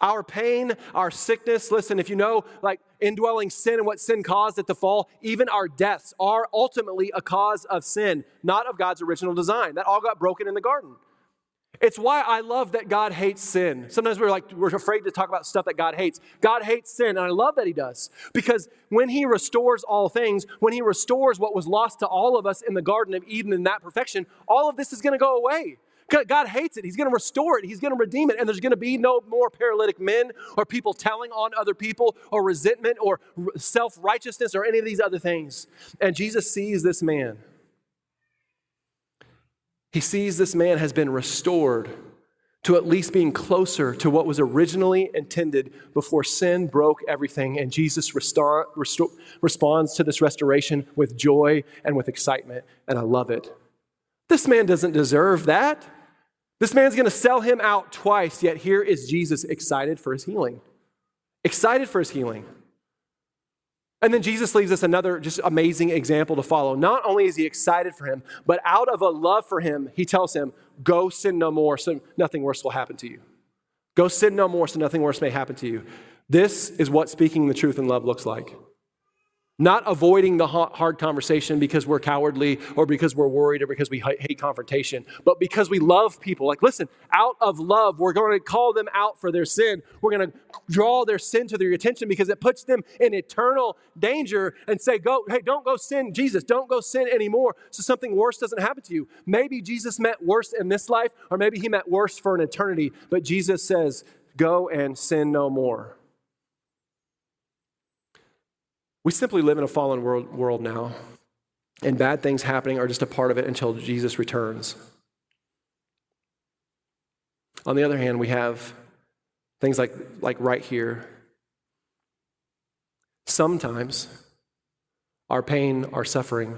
Our pain, our sickness, listen, if you know like indwelling sin and what sin caused at the fall, even our deaths are ultimately a cause of sin, not of God's original design. That all got broken in the garden. It's why I love that God hates sin. Sometimes we're like, we're afraid to talk about stuff that God hates. God hates sin, and I love that He does. Because when He restores all things, when He restores what was lost to all of us in the Garden of Eden in that perfection, all of this is going to go away. God hates it. He's going to restore it. He's going to redeem it. And there's going to be no more paralytic men or people telling on other people or resentment or self righteousness or any of these other things. And Jesus sees this man. He sees this man has been restored to at least being closer to what was originally intended before sin broke everything. And Jesus restor- restor- responds to this restoration with joy and with excitement. And I love it. This man doesn't deserve that. This man's going to sell him out twice, yet here is Jesus excited for his healing. Excited for his healing. And then Jesus leaves us another just amazing example to follow. Not only is he excited for him, but out of a love for him, he tells him, Go sin no more, so nothing worse will happen to you. Go sin no more, so nothing worse may happen to you. This is what speaking the truth in love looks like. Not avoiding the hard conversation because we're cowardly or because we're worried or because we hate confrontation, but because we love people. Like, listen, out of love, we're going to call them out for their sin. We're going to draw their sin to their attention because it puts them in eternal danger and say, go, hey, don't go sin, Jesus, don't go sin anymore so something worse doesn't happen to you. Maybe Jesus meant worse in this life, or maybe he meant worse for an eternity, but Jesus says, go and sin no more. We simply live in a fallen world, world now, and bad things happening are just a part of it until Jesus returns. On the other hand, we have things like, like right here. Sometimes our pain, our suffering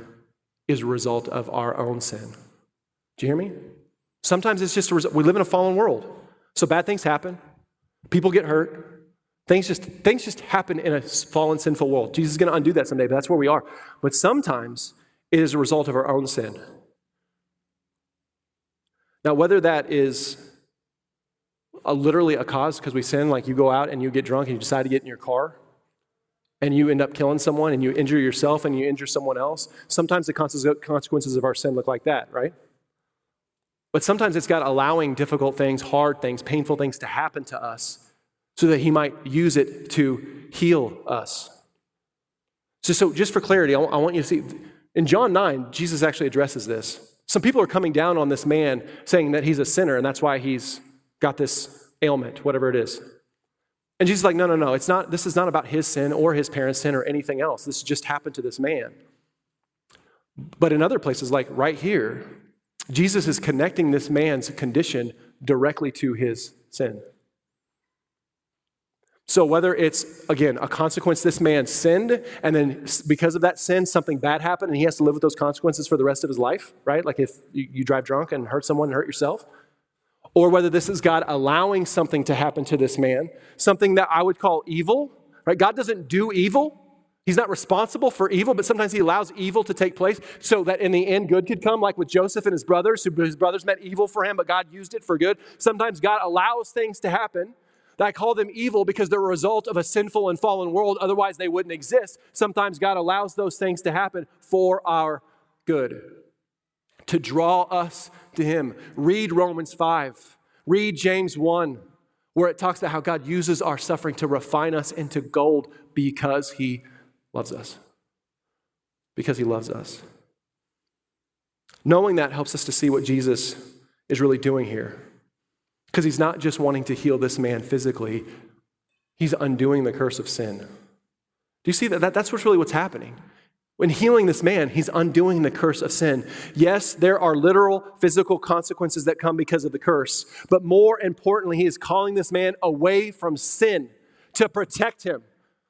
is a result of our own sin. Do you hear me? Sometimes it's just a result. We live in a fallen world. So bad things happen, people get hurt, Things just, things just happen in a fallen, sinful world. Jesus is going to undo that someday, but that's where we are. But sometimes it is a result of our own sin. Now, whether that is a, literally a cause because we sin, like you go out and you get drunk and you decide to get in your car and you end up killing someone and you injure yourself and you injure someone else, sometimes the consequences of our sin look like that, right? But sometimes it's God allowing difficult things, hard things, painful things to happen to us so that he might use it to heal us. So, so just for clarity, I want you to see in John 9, Jesus actually addresses this. Some people are coming down on this man saying that he's a sinner and that's why he's got this ailment, whatever it is. And Jesus is like, no, no, no, it's not, this is not about his sin or his parents' sin or anything else. This just happened to this man. But in other places, like right here, Jesus is connecting this man's condition directly to his sin. So, whether it's, again, a consequence this man sinned, and then because of that sin, something bad happened, and he has to live with those consequences for the rest of his life, right? Like if you drive drunk and hurt someone and hurt yourself. Or whether this is God allowing something to happen to this man, something that I would call evil, right? God doesn't do evil. He's not responsible for evil, but sometimes he allows evil to take place so that in the end good could come, like with Joseph and his brothers. Who his brothers meant evil for him, but God used it for good. Sometimes God allows things to happen I call them evil because they're a result of a sinful and fallen world. Otherwise, they wouldn't exist. Sometimes God allows those things to happen for our good, to draw us to Him. Read Romans 5, read James 1, where it talks about how God uses our suffering to refine us into gold because He loves us. Because He loves us. Knowing that helps us to see what Jesus is really doing here. Because he's not just wanting to heal this man physically, he's undoing the curse of sin. Do you see that? that that's what's really what's happening. When healing this man, he's undoing the curse of sin. Yes, there are literal physical consequences that come because of the curse, but more importantly, he is calling this man away from sin to protect him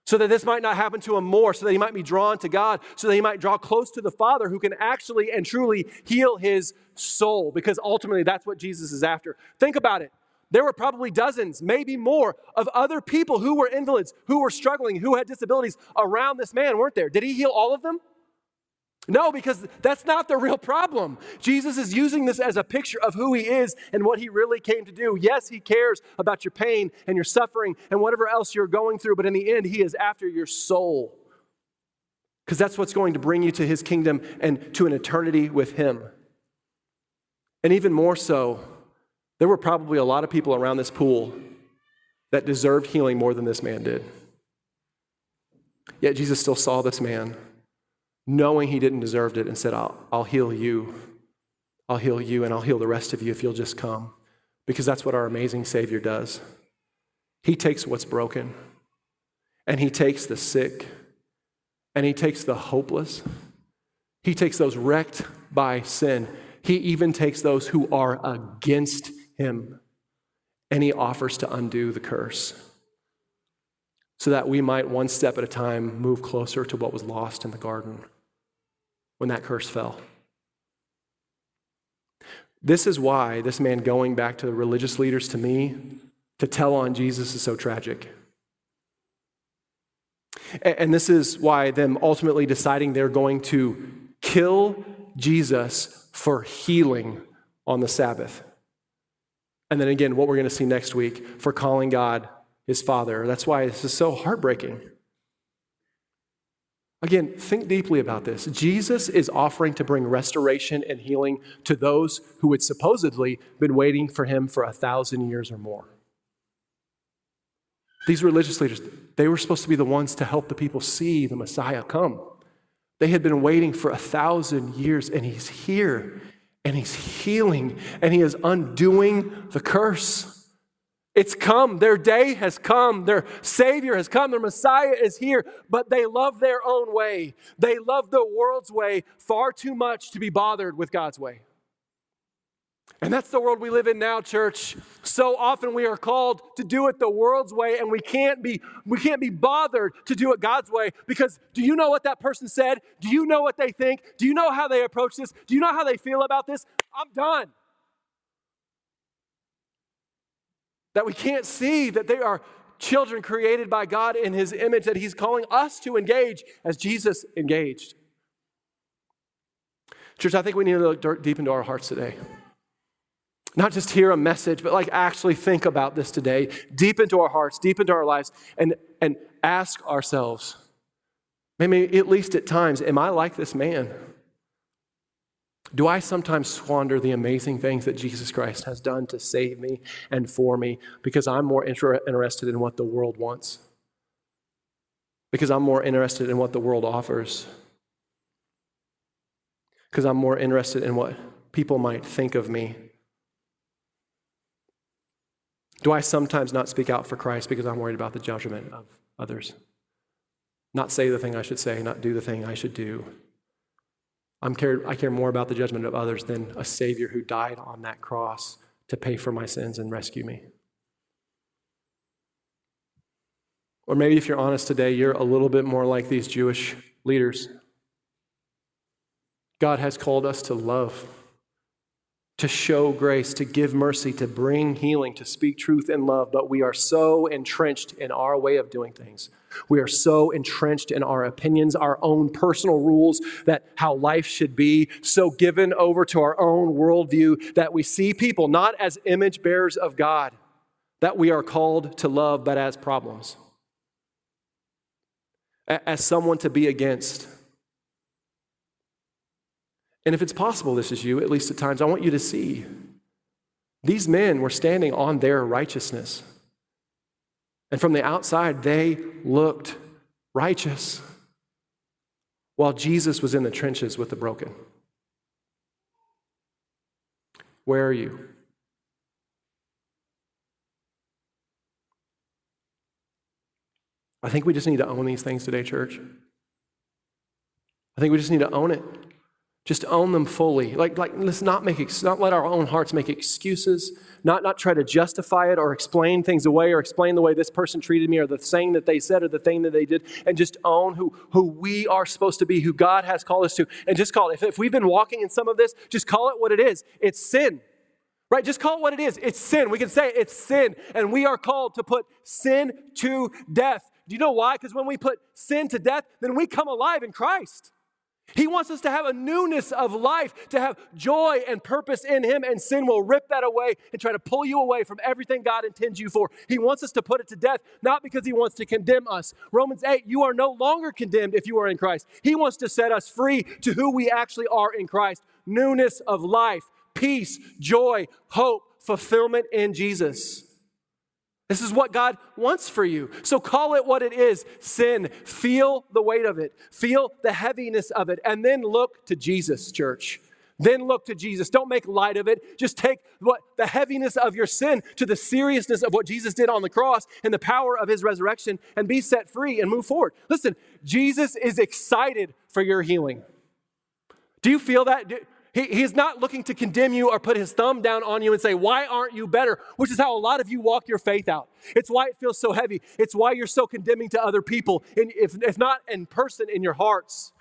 so that this might not happen to him more, so that he might be drawn to God, so that he might draw close to the Father who can actually and truly heal his soul, because ultimately that's what Jesus is after. Think about it. There were probably dozens, maybe more, of other people who were invalids, who were struggling, who had disabilities around this man, weren't there? Did he heal all of them? No, because that's not the real problem. Jesus is using this as a picture of who he is and what he really came to do. Yes, he cares about your pain and your suffering and whatever else you're going through, but in the end, he is after your soul. Because that's what's going to bring you to his kingdom and to an eternity with him. And even more so, there were probably a lot of people around this pool that deserved healing more than this man did. Yet Jesus still saw this man knowing he didn't deserve it, and said, I'll, I'll heal you. I'll heal you, and I'll heal the rest of you if you'll just come. Because that's what our amazing Savior does. He takes what's broken, and He takes the sick, and He takes the hopeless. He takes those wrecked by sin. He even takes those who are against Him, and He offers to undo the curse so that we might, one step at a time, move closer to what was lost in the garden when that curse fell. This is why this man going back to the religious leaders to me to tell on Jesus is so tragic. And this is why them ultimately deciding they're going to kill Jesus for healing on the Sabbath. And then again, what we're going to see next week for calling God his father. That's why this is so heartbreaking. Again, think deeply about this. Jesus is offering to bring restoration and healing to those who had supposedly been waiting for him for a thousand years or more. These religious leaders, they were supposed to be the ones to help the people see the Messiah come. They had been waiting for a thousand years, and he's here, and he's healing, and he is undoing the curse. It's come. Their day has come. Their Savior has come. Their Messiah is here, but they love their own way. They love the world's way far too much to be bothered with God's way. And that's the world we live in now, church. So often we are called to do it the world's way, and we can't be we can't be bothered to do it God's way because do you know what that person said? Do you know what they think? Do you know how they approach this? Do you know how they feel about this? I'm done. That we can't see that they are children created by God in His image, that He's calling us to engage as Jesus engaged. Church, I think we need to look deep into our hearts today. Not just hear a message, but like actually think about this today, deep into our hearts, deep into our lives, and, and ask ourselves, maybe at least at times, am I like this man? Do I sometimes squander the amazing things that Jesus Christ has done to save me and for me because I'm more inter- interested in what the world wants? Because I'm more interested in what the world offers? Because I'm more interested in what people might think of me? Do I sometimes not speak out for Christ because I'm worried about the judgment of others? Not say the thing I should say, not do the thing I should do. I'm care, I care more about the judgment of others than a Savior who died on that cross to pay for my sins and rescue me. Or maybe if you're honest today, you're a little bit more like these Jewish leaders. God has called us to love to show grace, to give mercy, to bring healing, to speak truth and love, but we are so entrenched in our way of doing things. We are so entrenched in our opinions, our own personal rules that how life should be, so given over to our own worldview that we see people not as image bearers of God, that we are called to love, but as problems, as someone to be against and if it's possible this is you, at least at times, I want you to see these men were standing on their righteousness. And from the outside, they looked righteous while Jesus was in the trenches with the broken. Where are you? I think we just need to own these things today, church. I think we just need to own it. Just own them fully. Like, like let's not make not let our own hearts make excuses, not, not try to justify it or explain things away or explain the way this person treated me or the thing that they said or the thing that they did, and just own who, who we are supposed to be, who God has called us to. And just call it. If, if we've been walking in some of this, just call it what it is. It's sin. Right? Just call it what it is. It's sin. We can say it's sin. And we are called to put sin to death. Do you know why? Because when we put sin to death, then we come alive in Christ. He wants us to have a newness of life, to have joy and purpose in Him, and sin will rip that away and try to pull you away from everything God intends you for. He wants us to put it to death, not because He wants to condemn us. Romans 8, you are no longer condemned if you are in Christ. He wants to set us free to who we actually are in Christ newness of life, peace, joy, hope, fulfillment in Jesus. This is what God wants for you. So call it what it is sin. Feel the weight of it, feel the heaviness of it, and then look to Jesus, church. Then look to Jesus. Don't make light of it. Just take what the heaviness of your sin to the seriousness of what Jesus did on the cross and the power of his resurrection and be set free and move forward. Listen, Jesus is excited for your healing. Do you feel that? He, he's not looking to condemn you or put his thumb down on you and say, Why aren't you better? Which is how a lot of you walk your faith out. It's why it feels so heavy. It's why you're so condemning to other people, and if, if not in person, in your hearts.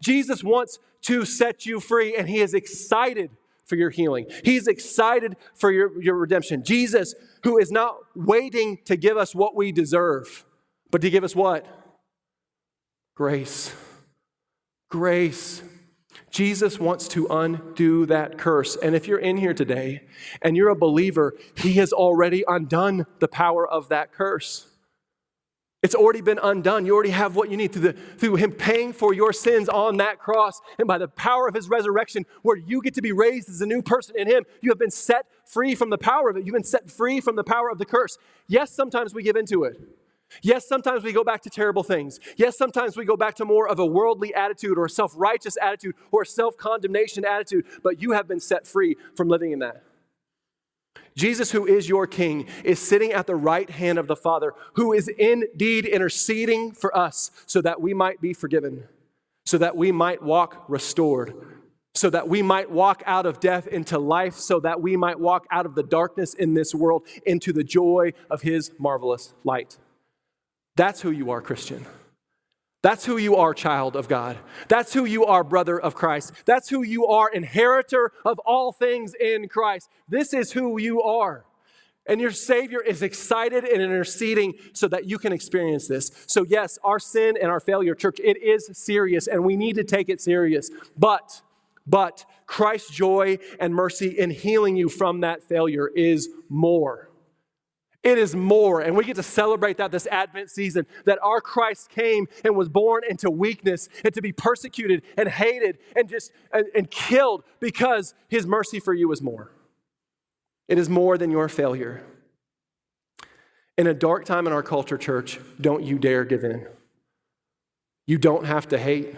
Jesus wants to set you free, and he is excited for your healing. He's excited for your, your redemption. Jesus, who is not waiting to give us what we deserve, but to give us what? Grace. Grace. Jesus wants to undo that curse. And if you're in here today and you're a believer, He has already undone the power of that curse. It's already been undone. You already have what you need through, the, through Him paying for your sins on that cross. And by the power of His resurrection, where you get to be raised as a new person in Him, you have been set free from the power of it. You've been set free from the power of the curse. Yes, sometimes we give into it. Yes, sometimes we go back to terrible things. Yes, sometimes we go back to more of a worldly attitude or a self righteous attitude or a self condemnation attitude, but you have been set free from living in that. Jesus, who is your King, is sitting at the right hand of the Father, who is indeed interceding for us so that we might be forgiven, so that we might walk restored, so that we might walk out of death into life, so that we might walk out of the darkness in this world into the joy of His marvelous light. That's who you are, Christian. That's who you are, child of God. That's who you are, brother of Christ. That's who you are, inheritor of all things in Christ. This is who you are. And your Savior is excited and interceding so that you can experience this. So, yes, our sin and our failure, church, it is serious and we need to take it serious. But, but Christ's joy and mercy in healing you from that failure is more. It is more. And we get to celebrate that this Advent season that our Christ came and was born into weakness and to be persecuted and hated and just and, and killed because his mercy for you is more. It is more than your failure. In a dark time in our culture, church, don't you dare give in. You don't have to hate.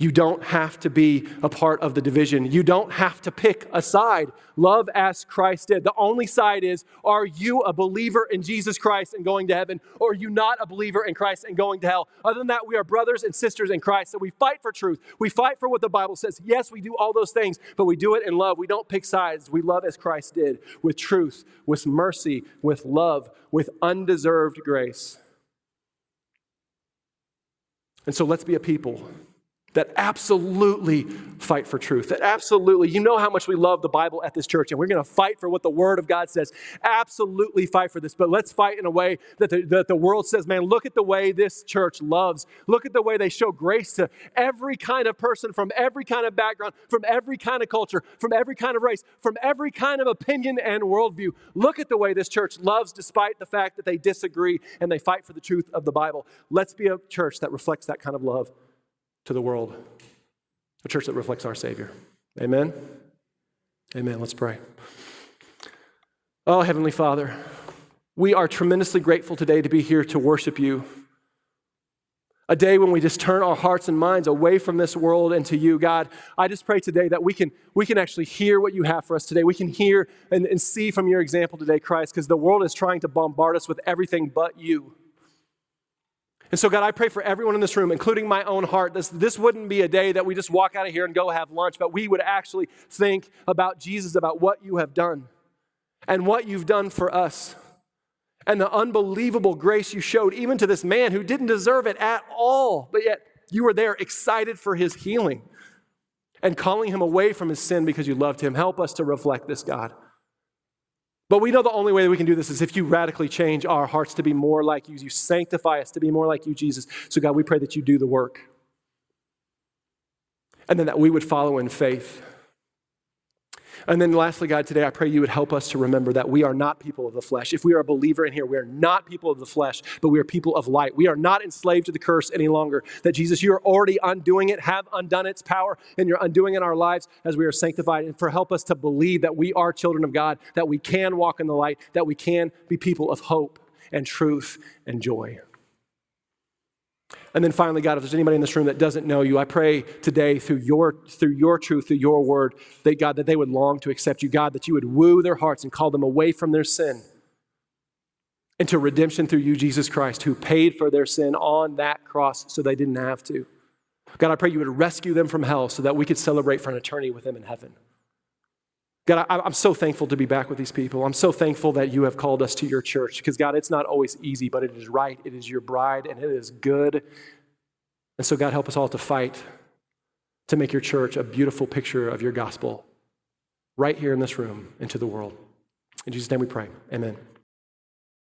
You don't have to be a part of the division. You don't have to pick a side. Love as Christ did. The only side is are you a believer in Jesus Christ and going to heaven, or are you not a believer in Christ and going to hell? Other than that, we are brothers and sisters in Christ. So we fight for truth. We fight for what the Bible says. Yes, we do all those things, but we do it in love. We don't pick sides. We love as Christ did with truth, with mercy, with love, with undeserved grace. And so let's be a people that absolutely fight for truth. That absolutely, you know how much we love the Bible at this church, and we're going to fight for what the Word of God says. Absolutely fight for this, but let's fight in a way that the, that the world says, man, look at the way this church loves. Look at the way they show grace to every kind of person from every kind of background, from every kind of culture, from every kind of race, from every kind of opinion and worldview. Look at the way this church loves despite the fact that they disagree and they fight for the truth of the Bible. Let's be a church that reflects that kind of love to the world, a church that reflects our Savior. Amen? Amen. Let's pray. Oh, Heavenly Father, we are tremendously grateful today to be here to worship you. A day when we just turn our hearts and minds away from this world and to you, God. I just pray today that we can, we can actually hear what you have for us today. We can hear and, and see from your example today, Christ, because the world is trying to bombard us with everything but you. And so, God, I pray for everyone in this room, including my own heart, this, this wouldn't be a day that we just walk out of here and go have lunch, but we would actually think about Jesus, about what you have done and what you've done for us and the unbelievable grace you showed even to this man who didn't deserve it at all, but yet you were there excited for his healing and calling him away from his sin because you loved him. Help us to reflect this, God. But we know the only way that we can do this is if you radically change our hearts to be more like you. You sanctify us to be more like you, Jesus. So, God, we pray that you do the work. and then that we would follow in faith. And then lastly, God, today I pray you would help us to remember that we are not people of the flesh. If we are a believer in here, we are not people of the flesh, but we are people of light. We are not enslaved to the curse any longer. That Jesus, you are already undoing it, have undone its power, and you're undoing in our lives as we are sanctified. And for help us to believe that we are children of God, that we can walk in the light, that we can be people of hope and truth and joy. And then finally, God, if there's anybody in this room that doesn't know you, I pray today through your, through your truth, through your word, that God, that they would long to accept you. God, that you would woo their hearts and call them away from their sin into redemption through you, Jesus Christ, who paid for their sin on that cross so they didn't have to. God, I pray you would rescue them from hell so that we could celebrate for an eternity with them in heaven. God, I, am so thankful to be back with these people. I'm so thankful that you have called us to your church because, God, it's not always easy, but it is right. It is your bride and it is good. And so, God, help us all to fight to make your church a beautiful picture of your gospel right here in this room into the world. In Jesus' name we pray. Amen.